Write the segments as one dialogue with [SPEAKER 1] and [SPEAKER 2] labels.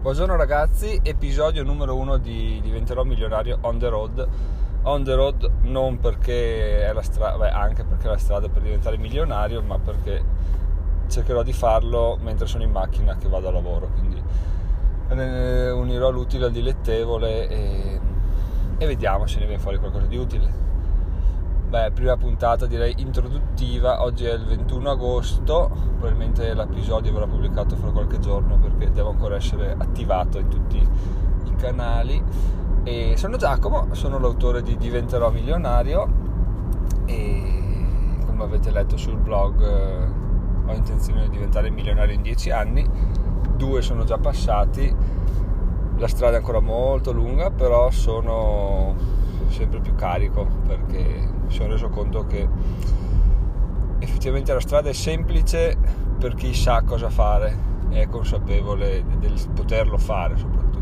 [SPEAKER 1] Buongiorno ragazzi, episodio numero uno di Diventerò milionario on the road. On the road non perché è la strada, anche perché è la strada per diventare milionario, ma perché cercherò di farlo mentre sono in macchina che vado a lavoro, quindi eh, unirò l'utile al dilettevole e, e vediamo se ne viene fuori qualcosa di utile. Beh, prima puntata direi introduttiva, oggi è il 21 agosto, probabilmente l'episodio verrà pubblicato fra qualche giorno perché devo ancora essere attivato in tutti i canali. E sono Giacomo, sono l'autore di Diventerò milionario. E come avete letto sul blog ho intenzione di diventare milionario in 10 anni, due sono già passati, la strada è ancora molto lunga, però sono sempre più carico perché mi sono reso conto che effettivamente la strada è semplice per chi sa cosa fare e è consapevole del poterlo fare soprattutto.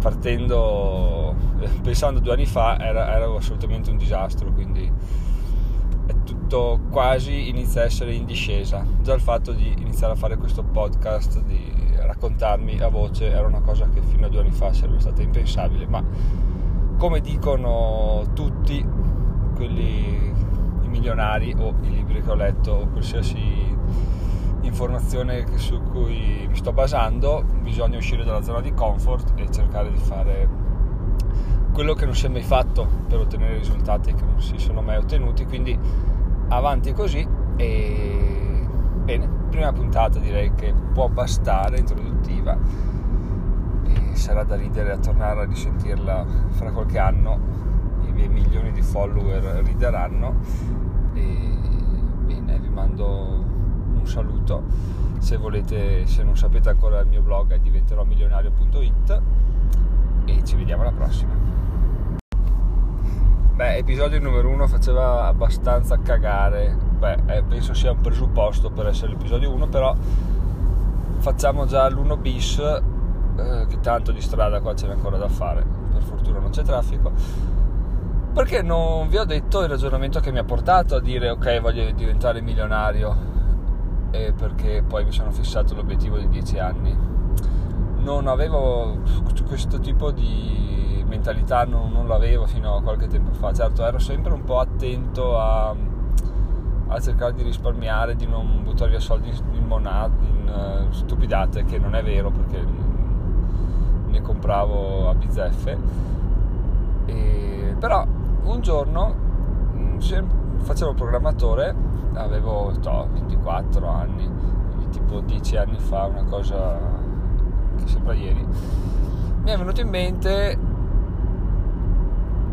[SPEAKER 1] Partendo, pensando due anni fa, era, era assolutamente un disastro, quindi è tutto quasi inizia a essere in discesa. Già il fatto di iniziare a fare questo podcast, di raccontarmi a voce, era una cosa che fino a due anni fa sarebbe stata impensabile, ma come dicono tutti, milionari o i libri che ho letto o qualsiasi informazione su cui mi sto basando, bisogna uscire dalla zona di comfort e cercare di fare quello che non si è mai fatto per ottenere risultati che non si sono mai ottenuti, quindi avanti così e bene, prima puntata direi che può bastare introduttiva sarà da ridere a tornare a risentirla fra qualche anno, i miei milioni di follower rideranno e bene, vi mando un saluto, se volete, se non sapete ancora il mio blog è diventeròmilionario.it e ci vediamo alla prossima. Beh, episodio numero uno faceva abbastanza cagare, beh, eh, penso sia un presupposto per essere l'episodio 1, però facciamo già l'1 bis eh, che tanto di strada qua ce n'è ancora da fare, per fortuna non c'è traffico. Perché non vi ho detto il ragionamento che mi ha portato a dire ok voglio diventare milionario e perché poi mi sono fissato l'obiettivo di 10 anni. Non avevo questo tipo di mentalità, non, non l'avevo fino a qualche tempo fa. Certo, ero sempre un po' attento a, a cercare di risparmiare, di non buttare via soldi in, monate, in uh, stupidate, che non è vero perché ne compravo a bizzeffe. E, però un giorno mm, facevo il programmatore, avevo to, 24 anni, tipo 10 anni fa, una cosa che sembra ieri. Mi è venuto in mente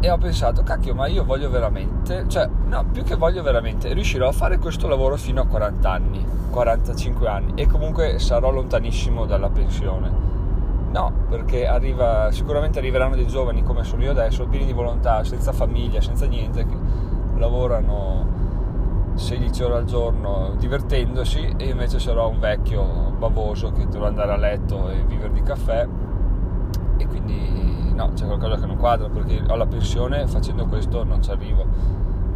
[SPEAKER 1] e ho pensato, cacchio, ma io voglio veramente, cioè, no, più che voglio veramente, riuscirò a fare questo lavoro fino a 40 anni, 45 anni e comunque sarò lontanissimo dalla pensione No, perché arriva, sicuramente arriveranno dei giovani come sono io adesso, pieni di volontà, senza famiglia, senza niente, che lavorano 16 ore al giorno divertendosi e invece sarò un vecchio bavoso che dovrà andare a letto e vivere di caffè. E quindi no, c'è qualcosa che non quadra perché ho la pensione facendo questo non ci arrivo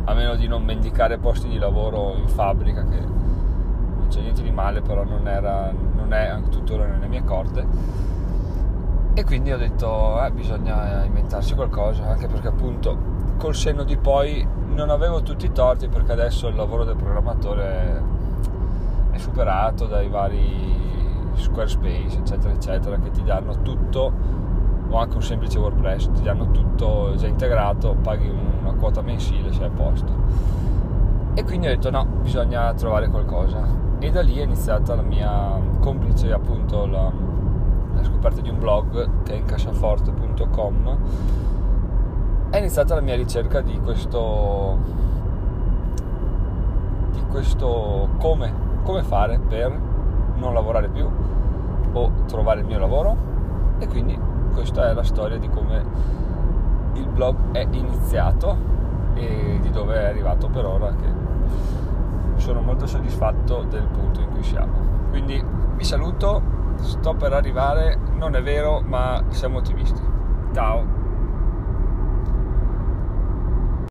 [SPEAKER 1] a meno di non mendicare posti di lavoro in fabbrica che non c'è niente di male però non, era, non è tuttora nelle mie corde e quindi ho detto eh, bisogna inventarsi qualcosa anche perché appunto col senno di poi non avevo tutti i torti perché adesso il lavoro del programmatore è superato dai vari Squarespace eccetera eccetera che ti danno tutto o anche un semplice WordPress ti danno tutto già integrato paghi una quota mensile sei a posto. E quindi ho detto no bisogna trovare qualcosa e da lì è iniziata la mia complice appunto la scoperta di un blog che è incassaforte.com è iniziata la mia ricerca di questo di questo come come fare per non lavorare più o trovare il mio lavoro. E quindi questa è la storia di come il blog è iniziato e di dove è arrivato per ora che sono molto soddisfatto del punto in cui siamo. Quindi vi saluto sto per arrivare, non è vero, ma siamo ottimisti. Ciao!